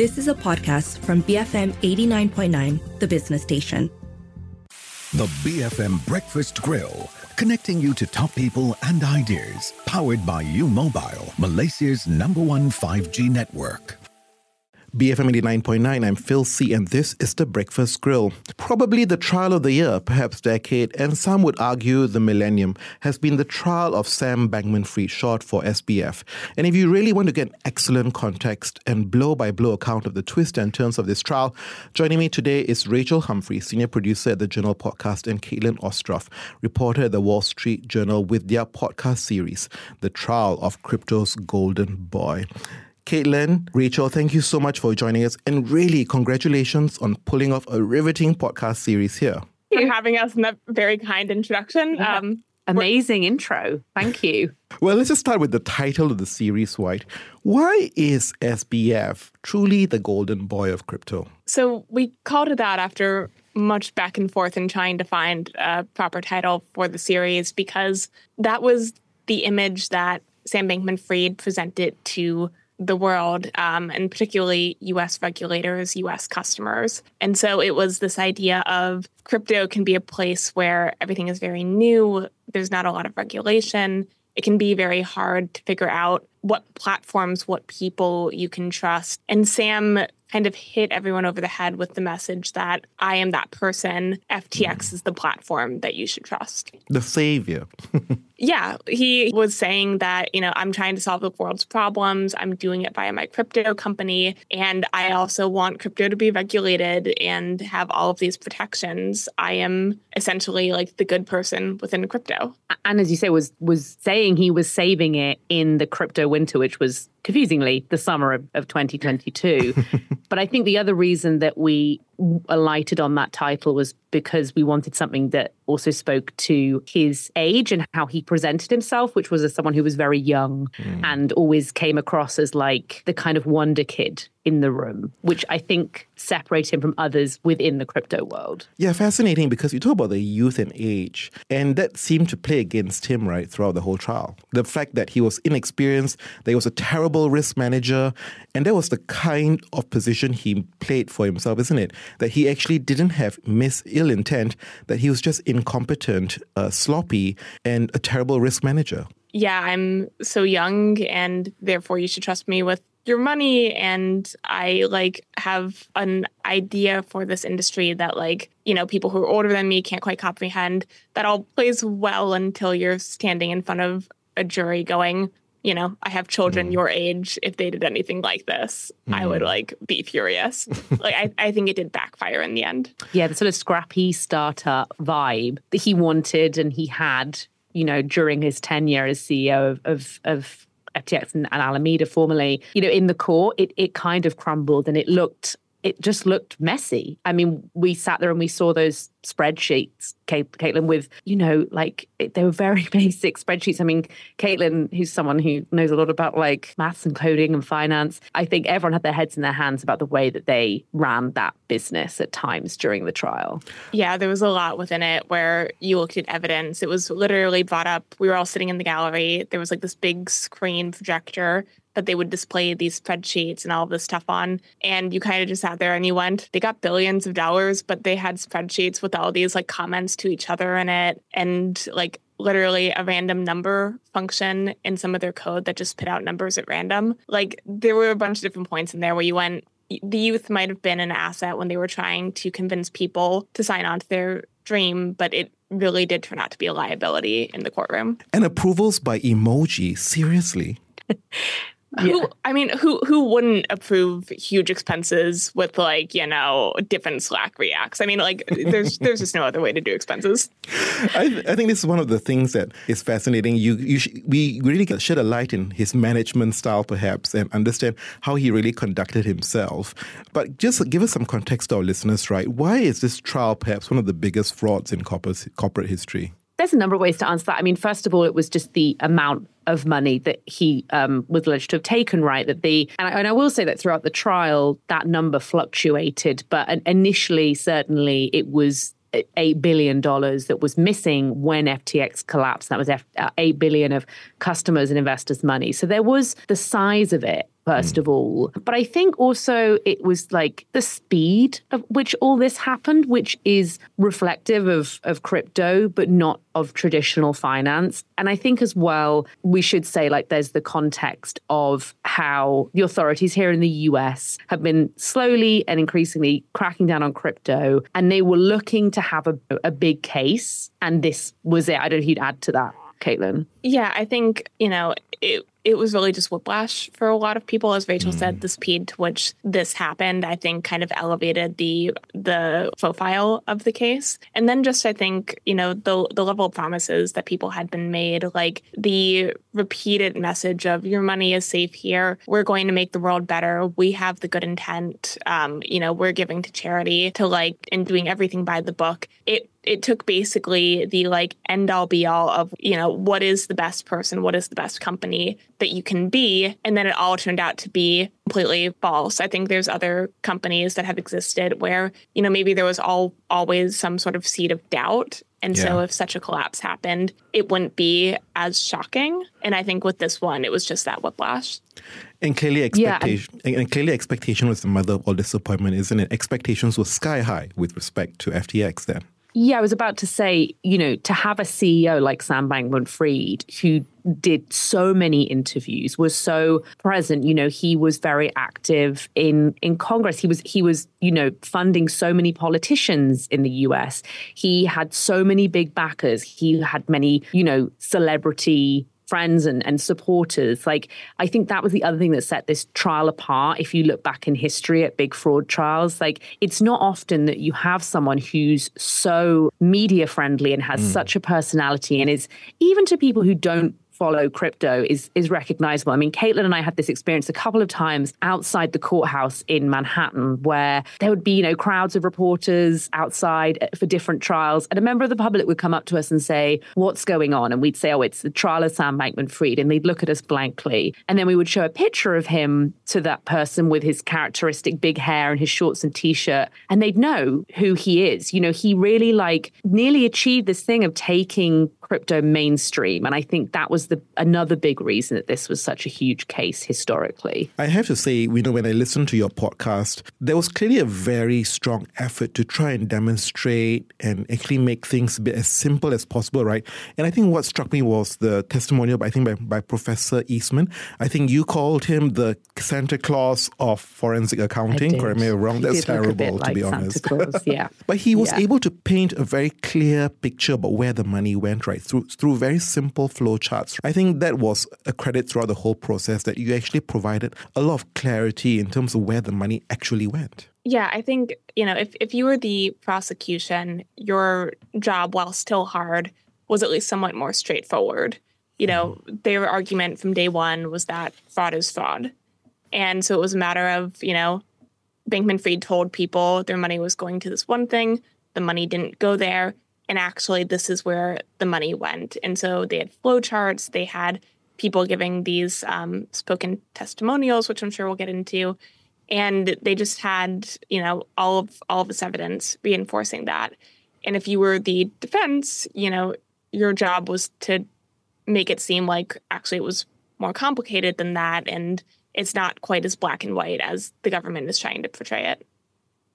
This is a podcast from BFM 89.9, the business station. The BFM Breakfast Grill, connecting you to top people and ideas. Powered by U Mobile, Malaysia's number one 5G network. BFM 89.9, I'm Phil C, and this is the Breakfast Grill. Probably the trial of the year, perhaps decade, and some would argue the millennium, has been the trial of Sam Bankman Fried, short for SBF. And if you really want to get excellent context and blow by blow account of the twists and turns of this trial, joining me today is Rachel Humphrey, senior producer at the Journal Podcast, and Caitlin Ostroff, reporter at the Wall Street Journal, with their podcast series, The Trial of Crypto's Golden Boy. Caitlin, Rachel, thank you so much for joining us. And really, congratulations on pulling off a riveting podcast series here. Thank you for having us in that very kind introduction. Yeah. Um, Amazing intro. Thank you. Well, let's just start with the title of the series, White. Why is SBF truly the golden boy of crypto? So we called it that after much back and forth in trying to find a proper title for the series because that was the image that Sam Bankman Fried presented to the world, um, and particularly US regulators, US customers. And so it was this idea of crypto can be a place where everything is very new, there's not a lot of regulation. It can be very hard to figure out what platforms, what people you can trust. And Sam kind of hit everyone over the head with the message that I am that person. FTX mm. is the platform that you should trust. The savior. yeah, he was saying that, you know, I'm trying to solve the world's problems. I'm doing it via my crypto company. And I also want crypto to be regulated and have all of these protections. I am essentially like the good person within crypto. And as you say, was was saying he was saving it in the crypto winter, which was confusingly the summer of, of 2022. but I think the other reason that we alighted on that title was because we wanted something that also spoke to his age and how he presented himself, which was as someone who was very young mm. and always came across as like the kind of wonder kid in the room, which I think separates him from others within the crypto world. Yeah, fascinating because you talk about the youth and age, and that seemed to play against him, right, throughout the whole trial. The fact that he was inexperienced, that he was a terrible risk manager, and that was the kind of position he played for himself, isn't it? That he actually didn't have mis ill intent, that he was just incompetent, uh, sloppy, and a terrible risk manager. Yeah, I'm so young, and therefore you should trust me with your money and i like have an idea for this industry that like you know people who are older than me can't quite comprehend that all plays well until you're standing in front of a jury going you know, I have children mm. your age. If they did anything like this, mm. I would like be furious. like I, I think it did backfire in the end. Yeah, the sort of scrappy startup vibe that he wanted and he had, you know, during his tenure as CEO of of, of FTX and, and Alameda formerly, you know, in the core, it it kind of crumbled and it looked it just looked messy. I mean, we sat there and we saw those spreadsheets, Caitlin, with, you know, like they were very basic spreadsheets. I mean, Caitlin, who's someone who knows a lot about like maths and coding and finance, I think everyone had their heads in their hands about the way that they ran that business at times during the trial. Yeah, there was a lot within it where you looked at evidence. It was literally brought up. We were all sitting in the gallery. There was like this big screen projector that they would display these spreadsheets and all of this stuff on. And you kind of just sat there and you went, they got billions of dollars, but they had spreadsheets with all these like comments to each other in it and like literally a random number function in some of their code that just spit out numbers at random. Like there were a bunch of different points in there where you went, the youth might have been an asset when they were trying to convince people to sign on to their dream, but it really did turn out to be a liability in the courtroom. And approvals by emoji, seriously. Yeah. Who I mean, who who wouldn't approve huge expenses with like you know different Slack reacts? I mean, like there's there's just no other way to do expenses. I, I think this is one of the things that is fascinating. You you sh- we really shed a light in his management style, perhaps, and understand how he really conducted himself. But just give us some context to our listeners, right? Why is this trial perhaps one of the biggest frauds in corporate corporate history? There's a number of ways to answer that. I mean, first of all, it was just the amount of money that he um, was alleged to have taken, right? That the and I, and I, will say that throughout the trial, that number fluctuated, but initially, certainly, it was eight billion dollars that was missing when FTX collapsed. That was F- uh, eight billion of customers and investors' money. So there was the size of it first mm. of all. But I think also it was like the speed of which all this happened, which is reflective of, of crypto, but not of traditional finance. And I think as well, we should say like there's the context of how the authorities here in the US have been slowly and increasingly cracking down on crypto. And they were looking to have a, a big case. And this was it. I don't know if you'd add to that. Caitlin? Yeah, I think, you know, it it was really just whiplash for a lot of people. As Rachel mm. said, the speed to which this happened, I think, kind of elevated the the profile of the case. And then just I think, you know, the the level of promises that people had been made, like the repeated message of your money is safe here. We're going to make the world better. We have the good intent. Um, you know, we're giving to charity to like and doing everything by the book. It it took basically the like end all be all of you know what is the best person what is the best company that you can be and then it all turned out to be completely false i think there's other companies that have existed where you know maybe there was all always some sort of seed of doubt and yeah. so if such a collapse happened it wouldn't be as shocking and i think with this one it was just that whiplash and clearly, expectation yeah, and clearly expectation was the mother of all disappointment, isn't it? Expectations were sky high with respect to FTX then. Yeah, I was about to say, you know, to have a CEO like Sam Bankman Fried who did so many interviews, was so present, you know, he was very active in in Congress. He was he was, you know, funding so many politicians in the US. He had so many big backers. He had many, you know, celebrity friends and, and supporters. Like, I think that was the other thing that set this trial apart. If you look back in history at big fraud trials, like, it's not often that you have someone who's so media friendly and has mm. such a personality and is, even to people who don't follow crypto is is recognizable. I mean, Caitlin and I had this experience a couple of times outside the courthouse in Manhattan where there would be, you know, crowds of reporters outside uh, for different trials. And a member of the public would come up to us and say, What's going on? And we'd say, Oh, it's the trial of Sam Bankman Fried. And they'd look at us blankly. And then we would show a picture of him to that person with his characteristic big hair and his shorts and t shirt. And they'd know who he is. You know, he really like nearly achieved this thing of taking crypto mainstream. And I think that was the another big reason that this was such a huge case historically. I have to say, you know, when I listened to your podcast, there was clearly a very strong effort to try and demonstrate and actually make things a bit as simple as possible, right? And I think what struck me was the testimonial, I think, by, by Professor Easton. I think you called him the Santa Claus of forensic accounting. Correct me if I'm wrong. That's terrible, to be honest. Claus, yeah. but he was yeah. able to paint a very clear picture about where the money went, right? Through through very simple flow charts. I think that was a credit throughout the whole process that you actually provided a lot of clarity in terms of where the money actually went. Yeah, I think, you know, if, if you were the prosecution, your job, while still hard, was at least somewhat more straightforward. You know, mm-hmm. their argument from day one was that fraud is fraud. And so it was a matter of, you know, Bankman Fried told people their money was going to this one thing, the money didn't go there and actually this is where the money went. And so they had flowcharts. They had people giving these um, spoken testimonials which i'm sure we'll get into. And they just had you know all of all of this evidence reinforcing that. And if you were the defense you know your job was to make it seem like actually it was more complicated than that. And it's not quite as black and white as the government is trying to portray it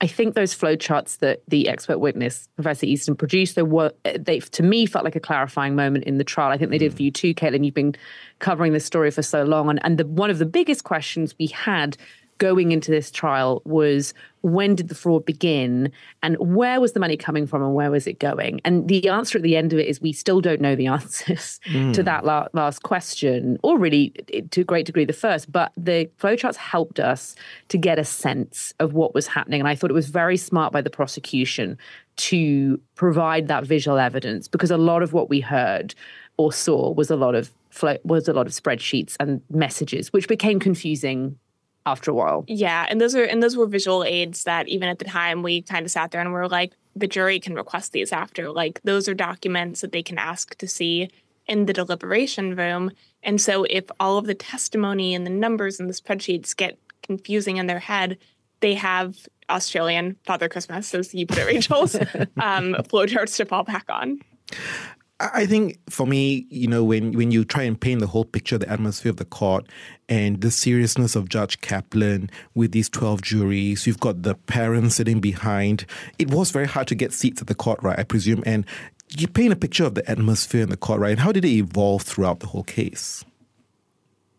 I think those flowcharts that the expert witness, Professor Easton, produced, they were they to me felt like a clarifying moment in the trial. I think they did for hmm. you too, Caitlin. You've been covering this story for so long, and and the, one of the biggest questions we had going into this trial was when did the fraud begin and where was the money coming from and where was it going? And the answer at the end of it is we still don't know the answers mm. to that la- last question, or really to a great degree the first. But the flowcharts helped us to get a sense of what was happening. And I thought it was very smart by the prosecution to provide that visual evidence because a lot of what we heard or saw was a lot of was a lot of spreadsheets and messages, which became confusing after a while. Yeah, and those are and those were visual aids that even at the time we kind of sat there and we are like, the jury can request these after. Like those are documents that they can ask to see in the deliberation room. And so if all of the testimony and the numbers and the spreadsheets get confusing in their head, they have Australian Father Christmas, as you put it, Rachel's um, flowcharts to fall back on. I think for me, you know, when, when you try and paint the whole picture, the atmosphere of the court and the seriousness of Judge Kaplan with these 12 juries, you've got the parents sitting behind. It was very hard to get seats at the court, right? I presume. And you paint a picture of the atmosphere in the court, right? And how did it evolve throughout the whole case?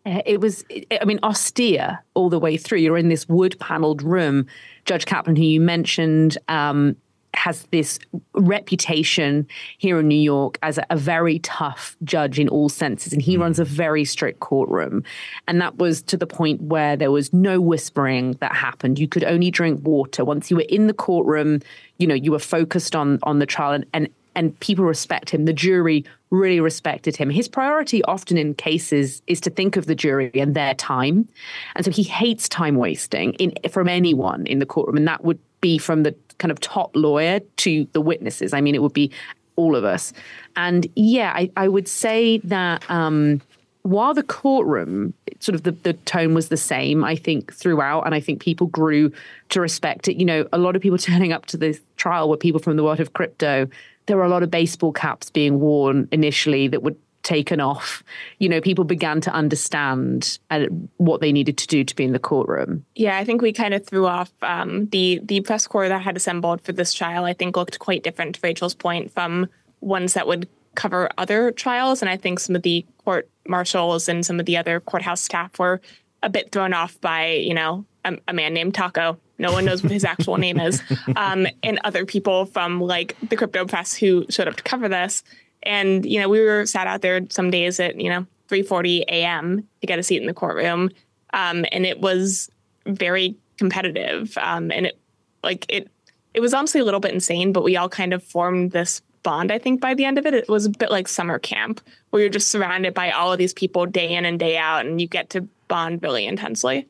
Uh, it was, I mean, austere all the way through. You're in this wood paneled room. Judge Kaplan, who you mentioned, um, has this reputation here in New York as a, a, very tough judge in all senses, and he mm. runs a very strict courtroom. And that was to the point where there was no whispering that happened. You could only drink water once you were in the courtroom. You know, you were focused on on the trial, and, and and people respect him. The jury really respected him. His priority often in cases is to think of the jury and their time. And so he hates time wasting in from anyone in the courtroom. And that would be from the kind of top lawyer to the witnesses. I mean, it would be all of us. And yeah, I, I would say that um, while the courtroom, sort of the, the tone was the same, I think, throughout, and I think people grew to respect it. You know, a lot of people turning up to this trial were people from the world of crypto there were a lot of baseball caps being worn initially that were taken off. You know, people began to understand uh, what they needed to do to be in the courtroom. Yeah, I think we kind of threw off um, the the press corps that had assembled for this trial. I think looked quite different, to Rachel's point, from ones that would cover other trials. And I think some of the court marshals and some of the other courthouse staff were a bit thrown off by, you know, a, a man named Taco no one knows what his actual name is. Um, and other people from like the crypto press who showed up to cover this. And, you know, we were sat out there some days at, you know, 3.40 a.m. to get a seat in the courtroom. Um, and it was very competitive. Um, and it like it it was honestly a little bit insane, but we all kind of formed this bond, I think, by the end of it. It was a bit like summer camp where you're just surrounded by all of these people day in and day out and you get to bond really intensely.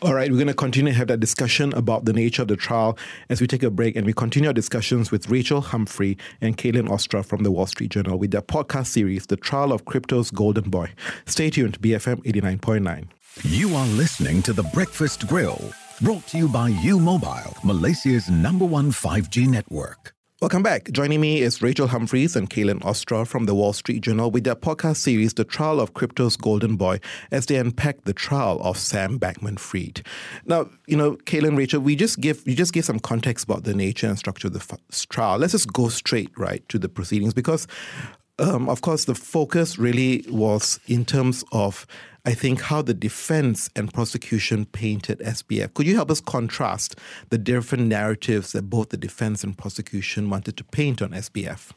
All right, we're going to continue to have that discussion about the nature of the trial as we take a break and we continue our discussions with Rachel Humphrey and Caitlin Ostroff from the Wall Street Journal with their podcast series, The Trial of Crypto's Golden Boy. Stay tuned, to BFM 89.9. You are listening to The Breakfast Grill, brought to you by U Mobile, Malaysia's number one 5G network. Welcome back. Joining me is Rachel Humphreys and Caitlin Ostroff from the Wall Street Journal with their podcast series, The Trial of Crypto's Golden Boy, as they unpack the trial of Sam Bankman Fried. Now, you know, Caitlin, Rachel, we just give you just give some context about the nature and structure of the f- trial. Let's just go straight right to the proceedings because um, of course, the focus really was in terms of I think, how the defense and prosecution painted SBF. Could you help us contrast the different narratives that both the defense and prosecution wanted to paint on SBF?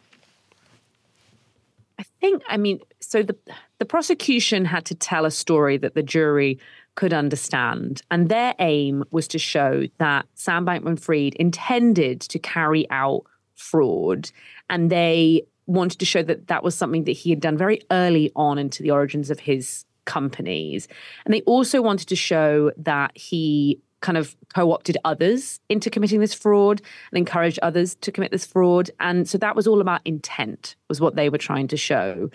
I think, I mean, so the the prosecution had to tell a story that the jury could understand, and their aim was to show that Sam Bankman-Fried intended to carry out fraud, and they wanted to show that that was something that he had done very early on into the origins of his companies. And they also wanted to show that he kind of co-opted others into committing this fraud and encouraged others to commit this fraud. And so that was all about intent was what they were trying to show.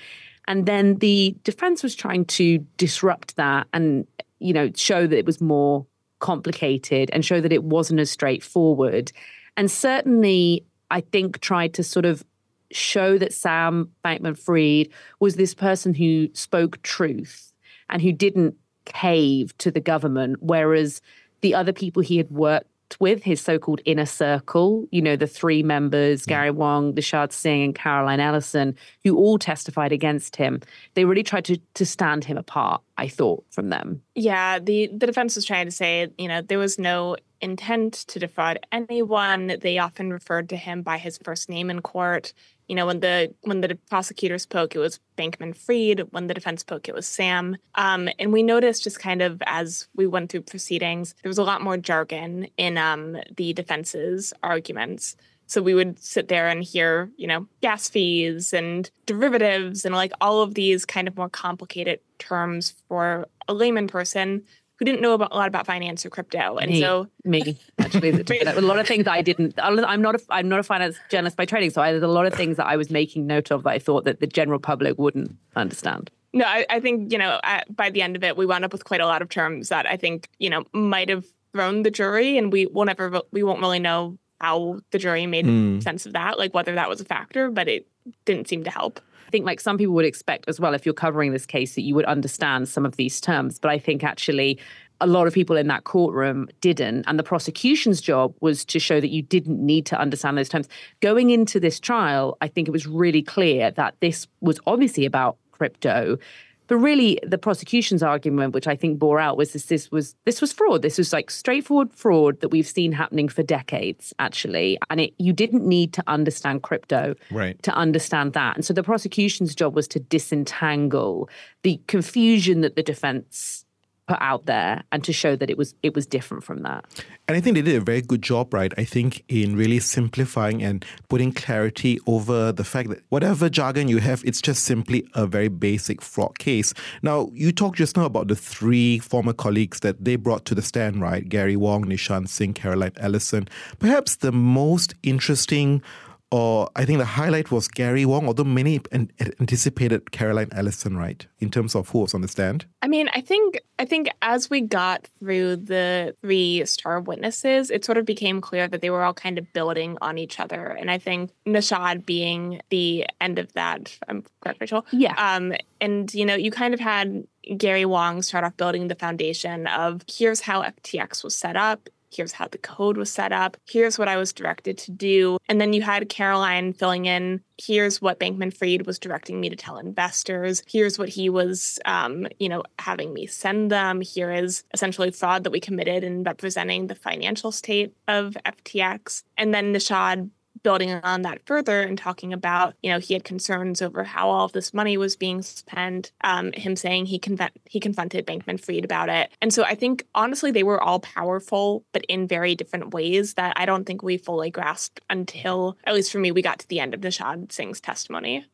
And then the defense was trying to disrupt that and you know show that it was more complicated and show that it wasn't as straightforward. And certainly i think tried to sort of show that sam bankman fried was this person who spoke truth and who didn't cave to the government, whereas the other people he had worked with, his so called inner circle, you know, the three members. Gary Wang, Nishad Singh, and Caroline Ellison, who all testified against him, they really tried to, to stand him apart, I thought, from them. Yeah, the, the defense was trying to say, you know, there was no intent to defraud anyone. They often referred to him by his first name in court you know when the when the prosecutor spoke it was bankman fried. When the defense spoke it was sam. Um, and we noticed just kind of as we went through proceedings there was a lot more jargon in um, the defense's arguments. So we would sit there and hear you know gas fees and derivatives and like all of these kind of more complicated terms for a layman person who didn't know about, a lot about finance or crypto, and me, so me actually, a lot of things I didn't. I'm not a I'm not a finance journalist by training, so I, there's a lot of things that I was making note of that I thought that the general public wouldn't understand. No, I, I think you know at, by the end of it, we wound up with quite a lot of terms that I think you know might have thrown the jury, and we will never we won't really know how the jury made mm. sense of that, like whether that was a factor, but it didn't seem to help. I think like some people would expect as well if you're covering this case that you would understand some of these terms, but I think actually a lot of people in that courtroom didn't. And the prosecution's job was to show that you didn't need to understand those terms. Going into this trial, I think it was really clear that this was obviously about crypto. But really, the prosecution's argument, which I think bore out, was this: this was this was fraud. This was like straightforward fraud that we've seen happening for decades, actually. And it you didn't need to understand crypto right. to understand that. And so the prosecution's job was to disentangle the confusion that the defense put out there and to show that it was it was different from that. And I think they did a very good job, right? I think in really simplifying and putting clarity over the fact that whatever jargon you have, it's just simply a very basic fraud case. Now, you talked just now about the three former colleagues that they brought to the stand, right? Gary Wang, Nishad Singh, Caroline Ellison. Perhaps the most interesting or I think the highlight was Gary Wang, although many anticipated Caroline Ellison, right, in terms of who was on the stand. I mean, I think I think as we got through the three star witnesses, it sort of became clear that they were all kind of building on each other, and I think Nishad being the end of that. I'm correct, Rachel. Yeah. Um, and you know, you kind of had Gary Wang start off building the foundation of here's how FTX was set up here's how the code was set up, here's what I was directed to do. And then you had Caroline filling in, here's what Bankman Fried was directing me to tell investors, here's what he was, um, you know, having me send them, here is essentially fraud that we committed in representing the financial state of FTX. And then Nishad building on that further and talking about, you know, he had concerns over how all of this money was being spent. Um, him saying he conv- he confronted Bankman Fried about it, and so I think honestly they were all powerful, but in very different ways that I don't think we fully grasped until, at least for me, we got to the end of Nishad Singh's testimony.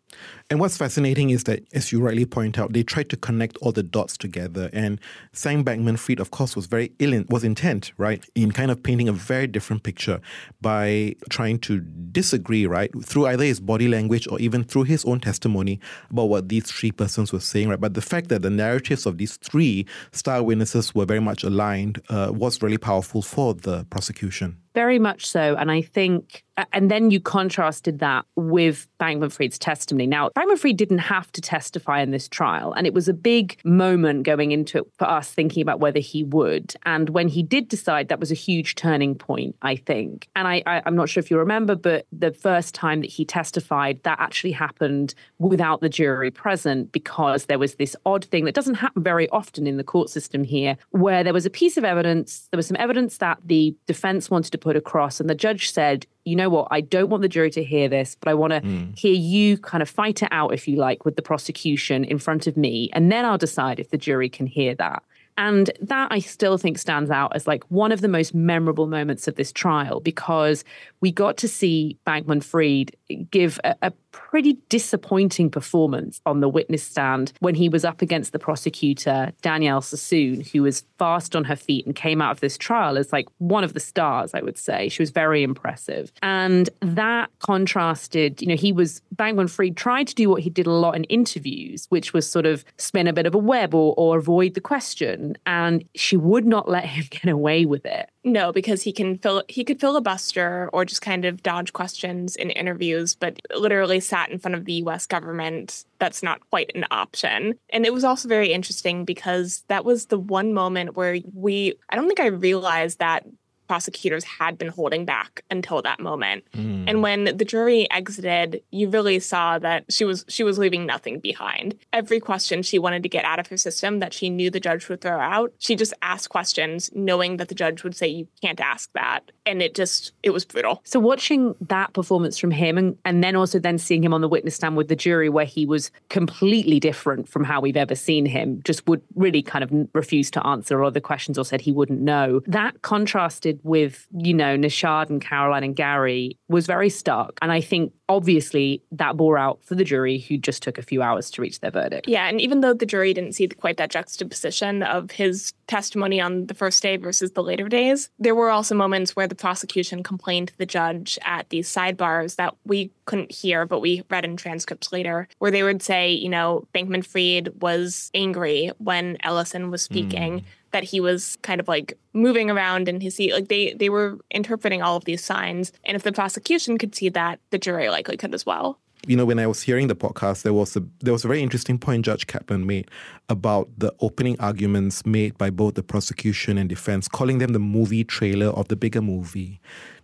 And what's fascinating is that, as you rightly point out, they tried to connect all the dots together. And Sam Bankman Fried, of course, was very ill, in, was intent, right, in kind of painting a very different picture by trying to disagree, right, through either his body language or even through his own testimony about what these three persons were saying, right. But the fact that the narratives of these three star witnesses were very much aligned uh, was really powerful for the prosecution. Very much so. And I think, and then you contrasted that with Bankman Fried's testimony. Now, Bankman Fried didn't have to testify in this trial. And it was a big moment going into it for us thinking about whether he would. And when he did decide, that was a huge turning point, I think. And I, I, I'm not sure if you remember, but the first time that he testified, that actually happened without the jury present because there was this odd thing that doesn't happen very often in the court system here, where there was a piece of evidence, there was some evidence that the defense wanted to put across. And the judge said, you know what, I don't want the jury to hear this, but I want to mm. hear you kind of fight it out, if you like, with the prosecution in front of me. And then I'll decide if the jury can hear that. And that I still think stands out as like one of the most memorable moments of this trial because we got to see Bankman Fried give a, a pretty disappointing performance on the witness stand when he was up against the prosecutor, Danielle Sassoon, who was fast on her feet and came out of this trial as like one of the stars, I would say. She was very impressive. And that contrasted, you know, he was, Bankman Fried tried to do what he did a lot in interviews, which was sort of spin a bit of a web or, or avoid the question. And she would not let him get away with it. No, because he can fill he could filibuster or just kind of dodge questions in interviews, but literally sat in front of the US government. That's not quite an option. And it was also very interesting because that was the one moment where we I don't think I realized that prosecutors had been holding back until that moment. Mm. And when the jury exited, you really saw that she was she was leaving nothing behind. Every question she wanted to get out of her system that she knew the judge would throw out, she just asked questions knowing that the judge would say you can't ask that. And it just it was brutal. So watching that performance from him and, and then also then seeing him on the witness stand with the jury where he was completely different from how we've ever seen him, just would really kind of refuse to answer other questions or said he wouldn't know. That contrasted with, you know, Nishad and Caroline and Gary was very stark. And I think obviously that bore out for the jury who just took a few hours to reach their verdict. Yeah. And even though the jury didn't see quite that juxtaposition of his testimony on the first day versus the later days, there were also moments where the prosecution complained to the judge at these sidebars that we couldn't hear, but we read in transcripts later, where they would say, you know, Bankman Fried was angry when Ellison was speaking. Mm that he was kind of like moving around in his seat. Like they they were interpreting all of these signs, and if the prosecution could see that, the jury likely could as well. You know, when I was hearing the podcast, there was a there was a very interesting point Judge Kaplan made about the opening arguments made by both the prosecution and defense, calling them the movie trailer of the bigger movie.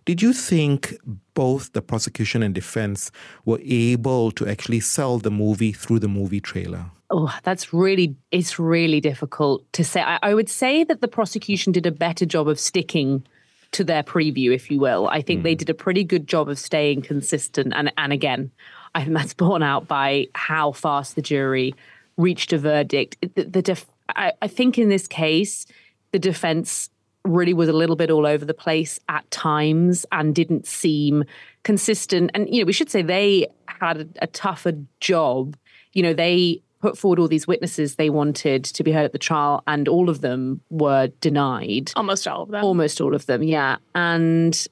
Did you think both the prosecution and defense were able to actually sell the movie through the movie trailer? Oh, that's really, it's really difficult to say. I, I, would say that the prosecution did a better job of sticking to their preview, if you will. I think mm. they hmm. did a pretty good job of staying consistent. And, and again, I think that's borne out by how fast the jury reached a verdict. The, the def- I, I think in this case, the defense really was a little bit all over the place at times and didn't seem consistent. And, you know, we should say they had a, a tougher job. You know, they put forward all these witnesses they wanted to be heard at the trial, and all of them were denied. Almost all of them. Almost all of them, yeah. And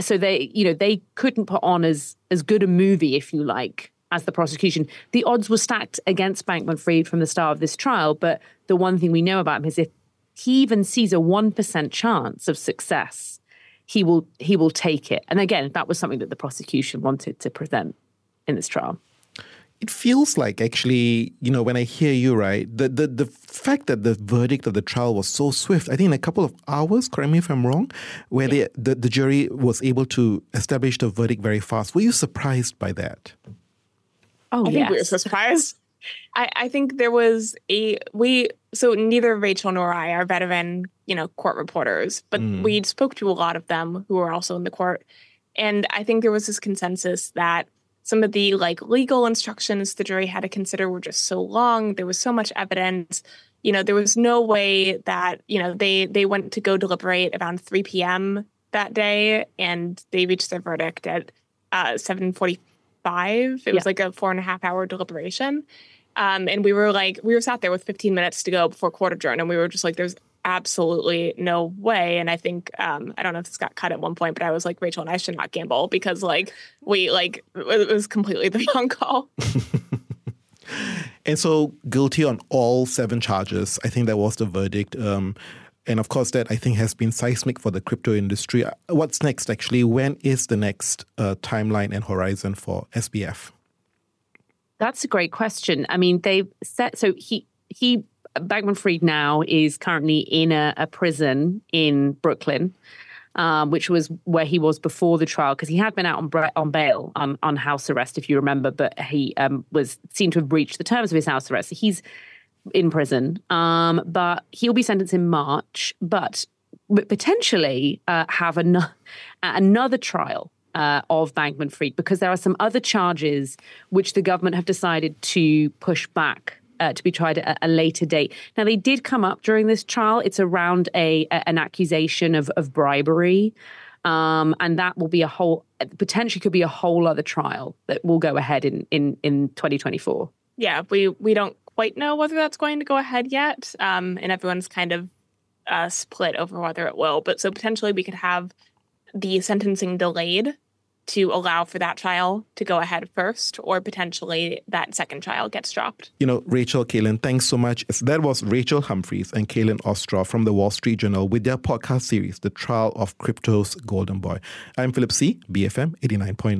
so they, you know, they couldn't put on as as good a movie, if you like, as the prosecution. The odds were stacked against Bankman Fried from the start of this trial, but the one thing we know about him is if he even sees a 1% chance of success, he will he will take it. And again, that was something that the prosecution wanted to present in this trial. It feels like actually, you know, when I hear you, right, the, the, the fact that the verdict of the trial was so swift, I think in a couple of hours, correct me if I'm wrong, where yeah. the, the, the jury was able to establish the verdict very fast. Were you surprised by that? Oh, I yes. think we were surprised. I, I think there was a we so neither Rachel nor I are veteran, you know, court reporters, but mm. we spoke to a lot of them who were also in the court. And I think there was this consensus that some of the like legal instructions the jury had to consider were just so long. There was so much evidence. You know, there was no way that, you know, they they went to go deliberate around 3 p.m. that day and they reached their verdict at uh, 745. It yeah. was like a four and a half hour deliberation. Um, and we were like, we were sat there with 15 minutes to go before court adjourned, and we were just like, there's absolutely no way. And I think um, I don't know if this got cut at one point, but I was like, Rachel and I should not gamble because like we like it was completely the wrong call. and so guilty on all seven charges. I think that was the verdict. Um, and of course, that I think has been seismic for the crypto industry. Uh, what's next, actually? When is the next uh, timeline and horizon for SBF? That's a great question. I mean, they've set so he he Bankman Fried now is currently in a, a prison in Brooklyn. Um, which was where he was before the trial because he had been out on on bail on, on house arrest, if you remember, but he um, was seen to have breached the terms of his house arrest. So he's in prison, um, but he'll be sentenced in March, but potentially uh, have an- another trial uh, of Bankman Fried because there are some other charges which the government have decided to push back. Uh, to be tried at a later date. Now, they did come up during this trial. It's around a, a an accusation of, of bribery, um, and that will be a whole potentially could be a whole other trial that will go ahead in in in 2024. Yeah, we we don't quite know whether that's going to go ahead yet, um, and everyone's kind of uh, split over whether it will. But so potentially we could have the sentencing delayed to allow for that trial to go ahead first, or potentially that second trial gets dropped. You know, Rachel, Caitlin, thanks so much. That was Rachel Humphreys and Caitlin Ostroff from the Wall Street Journal with their podcast series, The Trial of Crypto's Golden Boy. I'm Philip C., BFM 89.9.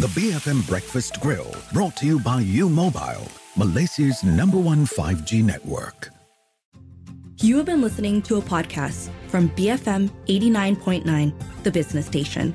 The BFM Breakfast Grill, brought to you by U Mobile, Malaysia's number one 5G network. You have been listening to a podcast from BFM 89.9, the business station.